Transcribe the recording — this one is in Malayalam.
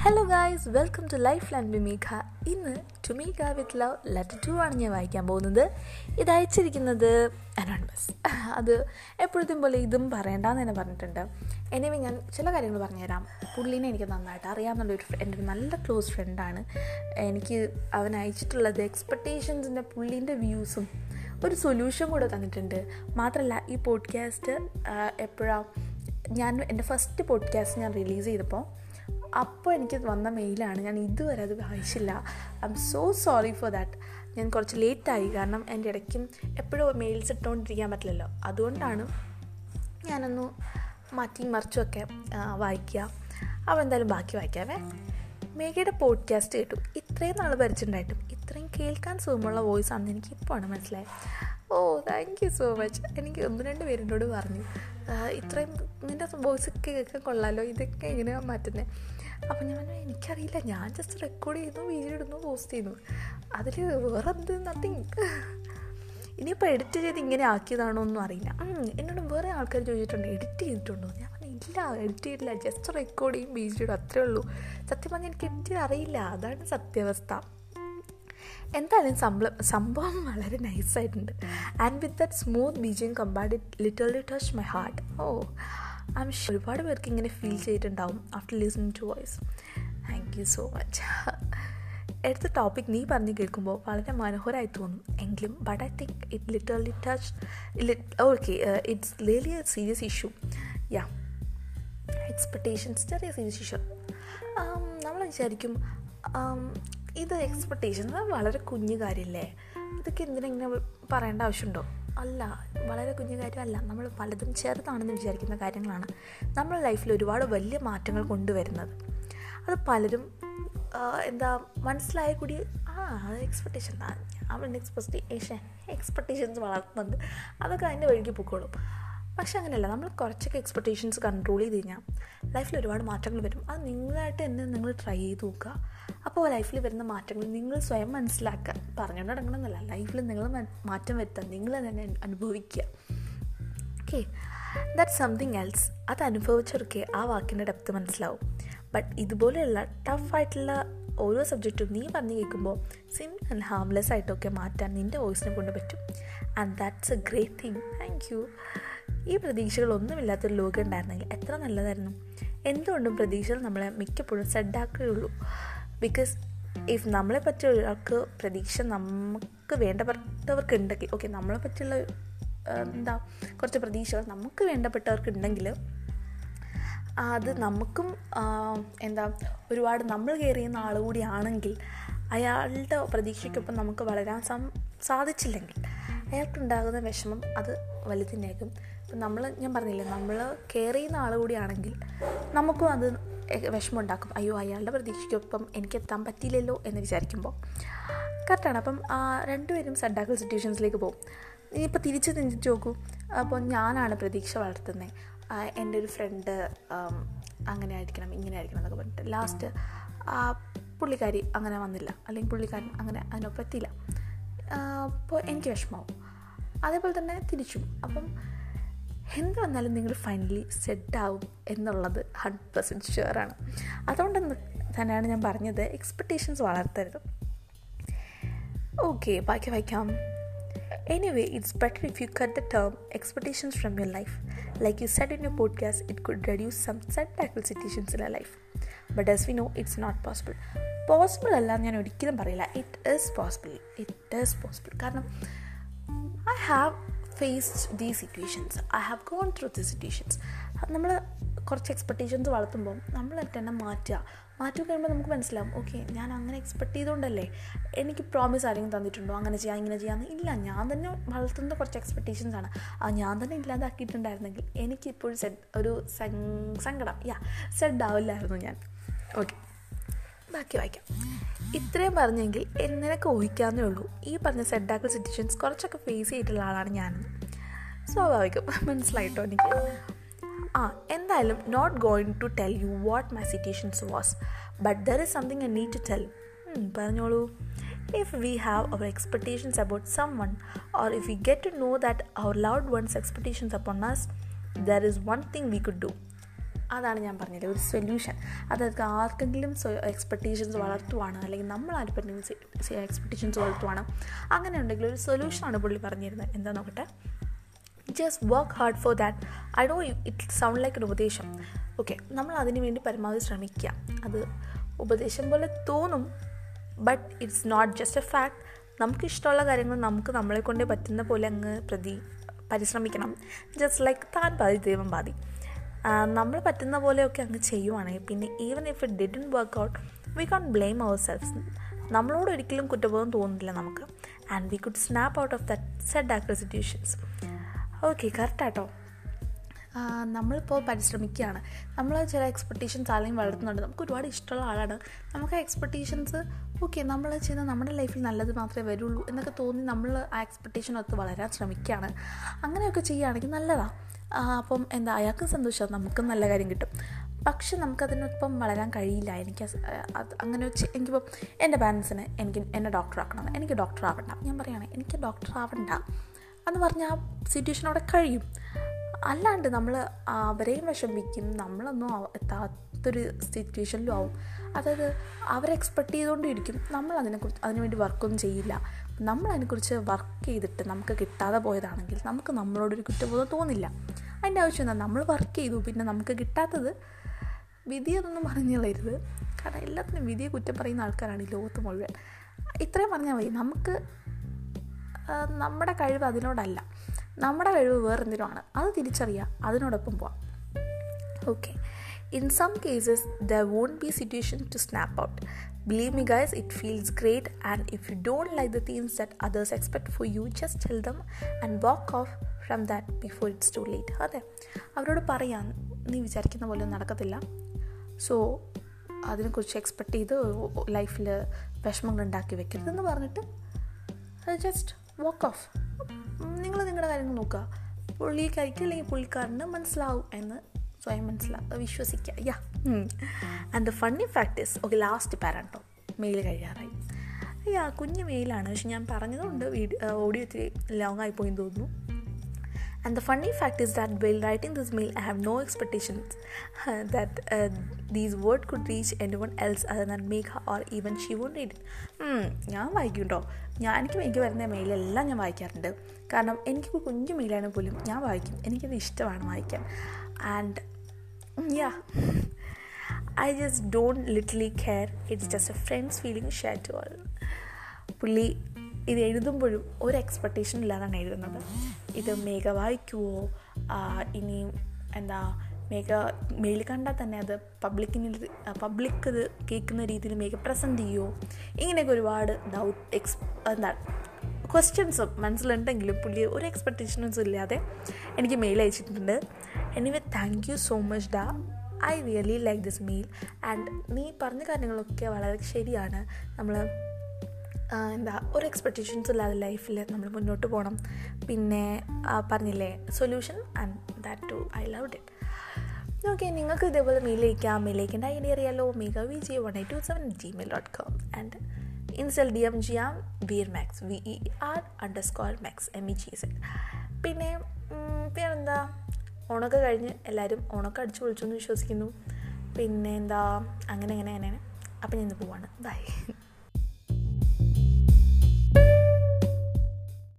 Hello guys welcome to life land വിമീഖ ഇന്ന് ടുമീഖ വിത്ത് ലവ് ലെറ്റർ ടു ആണ് ഞാൻ വായിക്കാൻ പോകുന്നത്. ഇത് അയച്ചിരിക്കുന്നത് അനോണിമസ് അത് എപ്പോഴത്തേം പോലെ ഇതും പറയണ്ടെന്ന് തന്നെ പറഞ്ഞിട്ടുണ്ട്. എനിവേ ഞാൻ ചില കാര്യങ്ങൾ പറഞ്ഞുതരാം. പുള്ളീനെ എനിക്ക് നന്നായിട്ട് അറിയാമെന്നുള്ളൊരു എന്റെ ഒരു നല്ല ക്ലോസ് ഫ്രണ്ടാണ് എനിക്ക് അവൻ അയച്ചിട്ടുള്ളത് എക്സ്പെക്റ്റേഷൻസിന്റെ പുള്ളീന്റെ വ്യൂസും ഒരു സൊല്യൂഷൻ കൂടെ തന്നിട്ടുണ്ട്. മാത്രമല്ല ഈ പോഡ്കാസ്റ്റ് എപ്പോഴാണ് ഞാൻ എന്റെ ഫസ്റ്റ് പോഡ്കാസ്റ്റ് ഞാൻ റിലീസ് ചെയ്തപ്പോൾ അപ്പോൾ എനിക്ക് വന്ന മെയിലാണ് ഞാൻ ഇതുവരെ അത് വായിച്ചില്ല. I'm so sorry for that ഞാൻ കുറച്ച് ലേറ്റായി കാരണം എന്റെ ഇടയ്ക്കും എപ്പോഴും മെയിൽസ് ഇട്ടുകൊണ്ടിരിക്കാൻ പറ്റില്ലല്ലോ. അതുകൊണ്ടാണ് ഞാനൊന്ന് മാറ്റി മറിച്ചുമൊക്കെ വായിക്കുക. അപ്പോൾ എന്തായാലും ബാക്കി വായിക്കാമേ മേഘയുടെ പോഡ്കാസ്റ്റ് കേട്ടു. ഇത്രയും നാൾ ഭരിച്ചിട്ടുണ്ടായിട്ടും ഇത്രയും കേൾക്കാൻ സുഖമുള്ള വോയിസ് ആണെന്ന് എനിക്ക് ഇപ്പോഴാണ് മനസ്സിലായത് oh thank you so much എനിക്ക് ഒന്ന് രണ്ട് പേരെന്നോട് പറഞ്ഞു. ഇത്രയും നിന്റെ വോയിസ് കേൾക്കാൻ കൊള്ളാമല്ലോ ഇതൊക്കെ എങ്ങനെയാണ് മാറ്റുന്നത് അപ്പം ഞാൻ എനിക്കറിയില്ല. ഞാൻ ജസ്റ്റ് റെക്കോർഡ് ചെയ്യുന്നു വീഡിയോ ഇടുന്നു പോസ്റ്റ് ചെയ്യുന്നു അതിൽ വേറെ എന്ത് നത്തിങ് ഇനിയിപ്പോൾ എഡിറ്റ് ചെയ്ത് ഇങ്ങനെ ആക്കിയതാണോ ഒന്നും അറിയില്ല. എന്നോട് വേറെ ആൾക്കാർ ചോദിച്ചിട്ടുണ്ട് എഡിറ്റ് ചെയ്തിട്ടുണ്ടോ ഞാൻ പറഞ്ഞു ഇല്ല എഡിറ്റ് ചെയ്തില്ല. ജസ്റ്റ് റെക്കോർഡ് ചെയ്യും വീഡിയോ ഇടും അത്രേ ഉള്ളൂ. സത്യം പറഞ്ഞാൽ എനിക്ക് എഡിറ്റ് ചെയ്ത് അറിയില്ല. അതാണ് സത്യാവസ്ഥ. എന്തായാലും സംഭവം സംഭവം വളരെ നൈസായിട്ടുണ്ട് and with that smooth Beijing compared it literally touch my heart oh I'm ഒരുപാട് പേർക്ക് ഇങ്ങനെ ഫീൽ ചെയ്തിട്ടുണ്ടാവും after listening to voice thank you so much എടുത്ത ടോപ്പിക് നീ പറഞ്ഞ് കേൾക്കുമ്പോൾ വളരെ മനോഹരമായി തോന്നും. എങ്കിലും but I think it literally touch okay it's really a serious issue yeah expectations ചെറിയ സീരിയസ് ഇഷ്യൂ നമ്മൾ വിചാരിക്കും ഇത് എക്സ്പെക്റ്റേഷൻസ് വളരെ കുഞ്ഞു കാര്യമല്ലേ ഇതൊക്കെ എന്തിനെങ്ങനെ പറയേണ്ട ആവശ്യമുണ്ടോ? അല്ല വളരെ കുഞ്ഞു കാര്യമല്ല. നമ്മൾ പലതും ചെറുതാണെന്ന് വിചാരിക്കുന്ന കാര്യങ്ങളാണ് നമ്മുടെ ലൈഫിൽ ഒരുപാട് വലിയ മാറ്റങ്ങൾ കൊണ്ടുവരുന്നത്. അത് പലരും എന്താ മനസ്സിലായ കൂടി ആ അത് എക്സ്പെക്റ്റേഷൻ അവളുടെ എക്സ്പെക്ടേഷൻ എക്സ്പെക്റ്റേഷൻസ് വളർത്തുന്നുണ്ട്. അതൊക്കെ അതിന്റെ വഴിക്ക് പൊക്കോളും. പക്ഷെ അങ്ങനെയല്ല. നമ്മൾ കുറച്ചൊക്കെ എക്സ്പെക്റ്റേഷൻസ് കൺട്രോൾ ചെയ്ത് കഴിഞ്ഞാൽ ലൈഫിൽ ഒരുപാട് മാറ്റങ്ങൾ വരും. അത് നിങ്ങളായിട്ട് തന്നെ നിങ്ങൾ ട്രൈ ചെയ്ത് നോക്കുക. അപ്പോൾ ലൈഫിൽ വരുന്ന മാറ്റങ്ങൾ നിങ്ങൾ സ്വയം മനസ്സിലാക്കുക. പറഞ്ഞുകൊണ്ട് നടക്കണമെന്നല്ല. ലൈഫിൽ നിങ്ങൾ മാറ്റം വരുത്താൻ നിങ്ങൾ തന്നെ അനുഭവിക്കുക. ഓക്കെ ദാറ്റ് സംതിങ് എൽസ് അത് അനുഭവിച്ചവർക്ക് ആ വാക്കിന്റെ ഡെപ്ത് മനസ്സിലാവും. ബട്ട് ഇതുപോലെയുള്ള ടഫായിട്ടുള്ള ഓരോ സബ്ജക്റ്റും നീ പറഞ്ഞു കേൾക്കുമ്പോൾ സിമ്പിൾ ആൻഡ് ഹാംലെസ് ആയിട്ടൊക്കെ മാറ്റാൻ നിന്റെ വോയിസിനെ കൊണ്ട് പറ്റും. And that's a great thing thank you ഈ പ്രതീക്ഷകളൊന്നുമില്ലാത്തൊരു ലോകം ഉണ്ടായിരുന്നെങ്കിൽ എത്ര നല്ലതായിരുന്നു. എന്തുകൊണ്ടും പ്രതീക്ഷകൾ നമ്മളെ മിക്കപ്പോഴും സെഡാക്കുകയുള്ളൂ. ബിക്കോസ് ഇഫ് നമ്മളെ പറ്റിയ ഒരാൾക്ക് പ്രതീക്ഷ നമുക്ക് വേണ്ടപ്പെട്ടവർക്ക് ഉണ്ടെങ്കിൽ ഓക്കെ നമ്മളെ പറ്റിയുള്ള എന്താ കുറച്ച് പ്രതീക്ഷകൾ നമുക്ക് വേണ്ടപ്പെട്ടവർക്ക് ഉണ്ടെങ്കിൽ അത് നമുക്കും എന്താ ഒരുപാട് നമ്മൾ കയറിയുന്ന ചെയ്യുന്ന ആൾ കൂടിയാണെങ്കിൽ അയാളുടെ പ്രതീക്ഷയ്ക്കൊപ്പം നമുക്ക് വളരാൻ സാധിച്ചില്ലെങ്കിൽ അയാൾക്കുണ്ടാകുന്ന വിഷമം അത് വലുതിനേക്കും ഇപ്പം നമ്മൾ ഞാൻ പറഞ്ഞില്ലേ നമ്മൾ കെയർ ചെയ്യുന്ന ആൾ കൂടിയാണെങ്കിൽ നമുക്കും അത് വിഷമം ഉണ്ടാക്കും അയ്യോ അയാളുടെ പ്രതീക്ഷയ്ക്കൊപ്പം എനിക്ക് എത്താൻ പറ്റിയില്ലല്ലോ എന്ന് വിചാരിക്കുമ്പോൾ കറക്റ്റാണ് അപ്പം രണ്ടുപേരും സഡാക്കൽ സിറ്റുവേഷൻസിലേക്ക് പോകും. ഇനിയിപ്പോൾ തിരിച്ച് തിരിച്ച് നോക്കൂ. അപ്പോൾ ഞാനാണ് പ്രതീക്ഷ വളർത്തുന്നത് എന്റെ ഒരു ഫ്രണ്ട് അങ്ങനെ ആയിരിക്കണം ഇങ്ങനെ ആയിരിക്കണം എന്നൊക്കെ പറഞ്ഞിട്ട്. ലാസ്റ്റ് പുള്ളിക്കാരി അങ്ങനെ വന്നില്ല. അല്ലെങ്കിൽ പുള്ളിക്കാരൻ അങ്ങനെ അതിനൊപ്പം എത്തിയില്ല അപ്പോൾ എനിക്ക് വിഷമമാവും അതേപോലെ തന്നെ തിരിച്ചും. അപ്പം എന്ത് വന്നാലും നിങ്ങൾ ഫൈനലി സെറ്റ് സെറ്റാവും എന്നുള്ളത് ഹൺഡ്രഡ് പെർസെന്റ് ഷുവറാണ് അതുകൊണ്ട് തന്നെയാണ് ഞാൻ പറഞ്ഞത് എക്സ്പെക്റ്റേഷൻസ് വളർത്തരുത്. ഓക്കെ ബാക്കി വായിക്കാം. Anyway it's better if you cut the term expectations from your life like you said in you podcast it could reduce some set tackle situations in a life but as we know it's not possible possible അല്ല ഞാൻ ഒരിക്കലും പറയില്ല. It is possible it is possible കാരണം I have faced the situations I have gone through the situations നമ്മൾ കുറച്ച് എക്സ്പെക്റ്റേഷൻസ് വളർത്തുമ്പോൾ നമ്മൾ തന്നെ മാറ്റുക. മാറ്റി കഴിയുമ്പോൾ നമുക്ക് മനസ്സിലാവും ഓക്കെ ഞാൻ അങ്ങനെ എക്സ്പെക്ട് ചെയ്തുകൊണ്ടല്ലേ എനിക്ക് പ്രോമിസ് ആരെങ്കിലും തന്നിട്ടുണ്ടോ? അങ്ങനെ ചെയ്യാം ഇങ്ങനെ ചെയ്യാമെന്ന് ഇല്ല ഞാൻ തന്നെ വളർത്തുന്ന കുറച്ച് എക്സ്പെക്റ്റേഷൻസ് ആണ്. ആ ഞാൻ തന്നെ ഇല്ലാതാക്കിയിട്ടുണ്ടായിരുന്നെങ്കിൽ എനിക്കിപ്പോഴും സെഡ് ഒരു സങ്കടം യാ സെഡ് ആവില്ലായിരുന്നു ഞാൻ. ഓക്കെ ബാക്കി വായിക്കാം. ഇത്രയും പറഞ്ഞെങ്കിൽ നിനക്ക് ഊഹിക്കാവുന്നേ ഉള്ളൂ. ഈ പറഞ്ഞ സെഡാക്കൽ സിറ്റുവേഷൻസ് കുറച്ചൊക്കെ ഫേസ് ചെയ്തിട്ടുള്ള ആളാണ് ഞാനെന്ന് സ്വാഭാവികം. മനസ്സിലായിട്ടോ എനിക്ക്? ആ എന്തായാലും not going to tell you what my situations was but there is something I need to tell പറഞ്ഞോളൂ. If we have our expectations about someone or if we get to know that our loved one's expectations upon us there is one thing we could do. അതാണ് ഞാൻ പറഞ്ഞത് ഒരു സൊല്യൂഷൻ അതായത് ആർക്കെങ്കിലും എക്സ്പെക്റ്റേഷൻസ് വളർത്തുവാണ് അല്ലെങ്കിൽ നമ്മൾ ആർക്കെങ്കിലും എക്സ്പെക്റ്റേഷൻസ് വളർത്തുവാണ് അങ്ങനെ ഉണ്ടെങ്കിൽ ഒരു സൊല്യൂഷനാണ് പുള്ളി പറഞ്ഞിരുന്നത്. എന്താ നോക്കട്ടെ? Just work hard for that I do it sound like ഒരു ഉപദേശം. ഓക്കെ നമ്മൾ അതിനു വേണ്ടി പരമാവധി ശ്രമിക്കുക. അത് ഉപദേശം പോലെ തോന്നും but it's not just a fact നമുക്ക് ഇഷ്ടമുള്ള കാര്യങ്ങൾ നമുക്ക് നമ്മളെ കൊണ്ടേ പറ്റുന്ന പോലെ അങ്ങ് പ്രതി പരിശ്രമിക്കണം. ജസ്റ്റ് ലൈക്ക് താൻ പാതി ദൈവം പാതി. നമ്മൾ പറ്റുന്ന പോലെയൊക്കെ അങ്ങ് ചെയ്യുവാണെങ്കിൽ പിന്നെ even if it didn't work out we can't blame ourselves നമ്മളോട് ഒരിക്കലും കുറ്റബോധം തോന്നുന്നില്ല നമുക്ക്. And we could snap out of that sad actor situations okay കറക്റ്റാട്ടോ നമ്മളിപ്പോൾ പരിശ്രമിക്കുകയാണ്. നമ്മൾ ചില എക്സ്പെക്റ്റേഷൻസ് ആരെയും വളർത്തുന്നുണ്ട്. നമുക്ക് ഒരുപാട് ഇഷ്ടമുള്ള ആളാണ്. നമുക്ക് ആ എക്സ്പെക്റ്റേഷൻസ് ഓക്കെ നമ്മൾ ചെയ്യുന്ന നമ്മുടെ ലൈഫിൽ നല്ലത് മാത്രമേ വരുള്ളൂ എന്നൊക്കെ തോന്നി നമ്മൾ ആ എക്സ്പെക്റ്റേഷനൊത്ത് വളരാൻ ശ്രമിക്കുകയാണ്. അങ്ങനെയൊക്കെ ചെയ്യുകയാണെങ്കിൽ നല്ലതാണ് അപ്പം എന്താ അയാൾക്ക് സന്തോഷം നമുക്കും നല്ല കാര്യം കിട്ടും. പക്ഷെ നമുക്കതിനൊപ്പം വളരാൻ കഴിയില്ല. എനിക്ക് അത് അങ്ങനെ വെച്ച് എനിക്കിപ്പം എന്റെ പാരൻസിന് എനിക്ക് എന്നെ ഡോക്ടർ ആക്കണം എനിക്ക് ഡോക്ടർ ആവണ്ട ഞാൻ പറയുകയാണെങ്കിൽ എനിക്ക് ഡോക്ടർ ആവണ്ട എന്ന് പറഞ്ഞാൽ ആ സിറ്റുവേഷൻ അവിടെ കഴിയും. അല്ലാണ്ട് നമ്മൾ അവരെയും വിഷമിക്കും. നമ്മളൊന്നും എത്താത്തൊരു സിറ്റുവേഷനിലും ആവും. അതായത് അവരെ എക്സ്പെക്ട് ചെയ്തുകൊണ്ടിരിക്കും. നമ്മൾ അതിനെക്കുറിച്ച് അതിനുവേണ്ടി വർക്കൊന്നും ചെയ്യില്ല. നമ്മൾ അതിനെക്കുറിച്ച് വർക്ക് ചെയ്തിട്ട് നമുക്ക് കിട്ടാതെ പോയതാണെങ്കിൽ നമുക്ക് നമ്മളോടൊരു കുറ്റബോധം തോന്നില്ല. അതിന്റെ ആവശ്യം എന്താ നമ്മൾ വർക്ക് ചെയ്തു പിന്നെ നമുക്ക് കിട്ടാത്തത് വിധിയെന്നൊന്നും പറഞ്ഞുള്ളരുത് കാരണം എല്ലാത്തിനും വിധിയെ കുറ്റം പറയുന്ന ആൾക്കാരാണ് ഈ ലോകത്ത് മുഴുവൻ. ഇത്രയും പറഞ്ഞാൽ മതി. നമുക്ക് നമ്മുടെ കഴിവ് അതിനോടല്ല. നമ്മുടെ കഴിവ് വേറെന്തിനുമാണ്? അത് തിരിച്ചറിയുക അതിനോടൊപ്പം പോവാം. Okay in some cases the won't be situation to snap out believe me guys it feels great and if you don't like the themes that others expect for you just tell them and walk off from that before it's too late അതെ. അവരോട് പറയാം നീ വിചാരിക്കുന്ന പോലെ നടക്കത്തില്ല. സോ അതിനെക്കുറിച്ച് എക്സ്പെക്ട് ചെയ്ത് ലൈഫിൽ വിഷമങ്ങൾ ഉണ്ടാക്കി വെക്കരുതെന്ന് പറഞ്ഞിട്ട് ജസ്റ്റ് വാക്ക് ഓഫ് നിങ്ങൾ നിങ്ങളുടെ കാര്യങ്ങൾ നോക്കുക. പുള്ളിക്കാരിക്ക് അല്ലെങ്കിൽ പുള്ളിക്കാരന് മനസ്സിലാവും എന്ന് സ്വയം മനസ്സിലാക്കുക വിശ്വസിക്കുക yeah. And the funny facts okay last പാരാട്ടോ mail കഴിയാറായി. യാ കുഞ്ഞ് മെയിലാണ് പക്ഷെ ഞാൻ പറഞ്ഞതുകൊണ്ട് വീഡിയോ ഓഡിയോ ഇത്തിരി ലോങ് ആയിപ്പോയി പോയി തോന്നുന്നു. And the funny fact is that while writing this mail I have no expectations that these word could reach could one else അത് other than or even even she read read it. ഞാൻ വായിക്കും കേട്ടോ ഞാൻ എനിക്ക് എനിക്ക് വരുന്ന മെയിലെല്ലാം ഞാൻ വായിക്കാറുണ്ട്. കാരണം എനിക്ക് കുഞ്ഞു മെയിലാണ് പോലും ഞാൻ വായിക്കും. എനിക്കത് ഇഷ്ടമാണ് വായിക്കാൻ. And yeah I just don't literally care it's just a friends feeling share to all പുള്ളി ഇത് എഴുതുമ്പോഴും ഒരു എക്സ്പെക്റ്റേഷൻ ഇല്ലാതാണ് എഴുതുന്നത്. ഇത് മേഘ വായിക്കുവോ? ഇനിയും എന്താ മേഘ മെയിൽ കണ്ടാൽ തന്നെ അത് പബ്ലിക്കിന് പബ്ലിക് ഇത് കേൾക്കുന്ന രീതിയിൽ മേഘ പ്രസന്റ് ചെയ്യുമോ ഇങ്ങനെയൊക്കെ ഒരുപാട് ഡൗട്ട് എക്സ് എന്താ ക്വസ്റ്റ്യൻസും മനസ്സിലുണ്ടെങ്കിലും പുള്ളി ഒരു എക്സ്പെക്റ്റേഷൻസും ഇല്ലാതെ എനിക്ക് മെയിൽ അയച്ചിട്ടുണ്ട്. Anyway thank you so much ഡാ. I really like this mail and നീ പറഞ്ഞ കാര്യങ്ങളൊക്കെ വളരെ ശരിയാണ്. നമ്മൾ എന്താ ഒരു എക്സ്പെക്റ്റേഷൻസ് ഇല്ലാതെ ലൈഫിൽ നമ്മൾ മുന്നോട്ട് പോകണം പിന്നെ പറഞ്ഞില്ലേ solution and that to I love it okay നിങ്ങൾക്ക് ഇതേപോലെ മെയിൽ അയക്കാം. മെയിൽ അയക്കേണ്ട ഐഡിയ അറിയാലോ. മിക V G one eight two seven Gmail dot com and insta D M G am Veer max V E R underscore max M E G Z പിന്നെ പിന്നെന്താ ഓണമൊക്കെ കഴിഞ്ഞ് എല്ലാവരും ഓണമൊക്കെ അടിച്ചു പൊളിച്ചു എന്ന് വിശ്വസിക്കുന്നു. പിന്നെ എന്താ? അങ്ങനെ അങ്ങനെ അങ്ങനെ. അപ്പം ഞാൻ ഇന്ന് പോവാണ്. ബൈ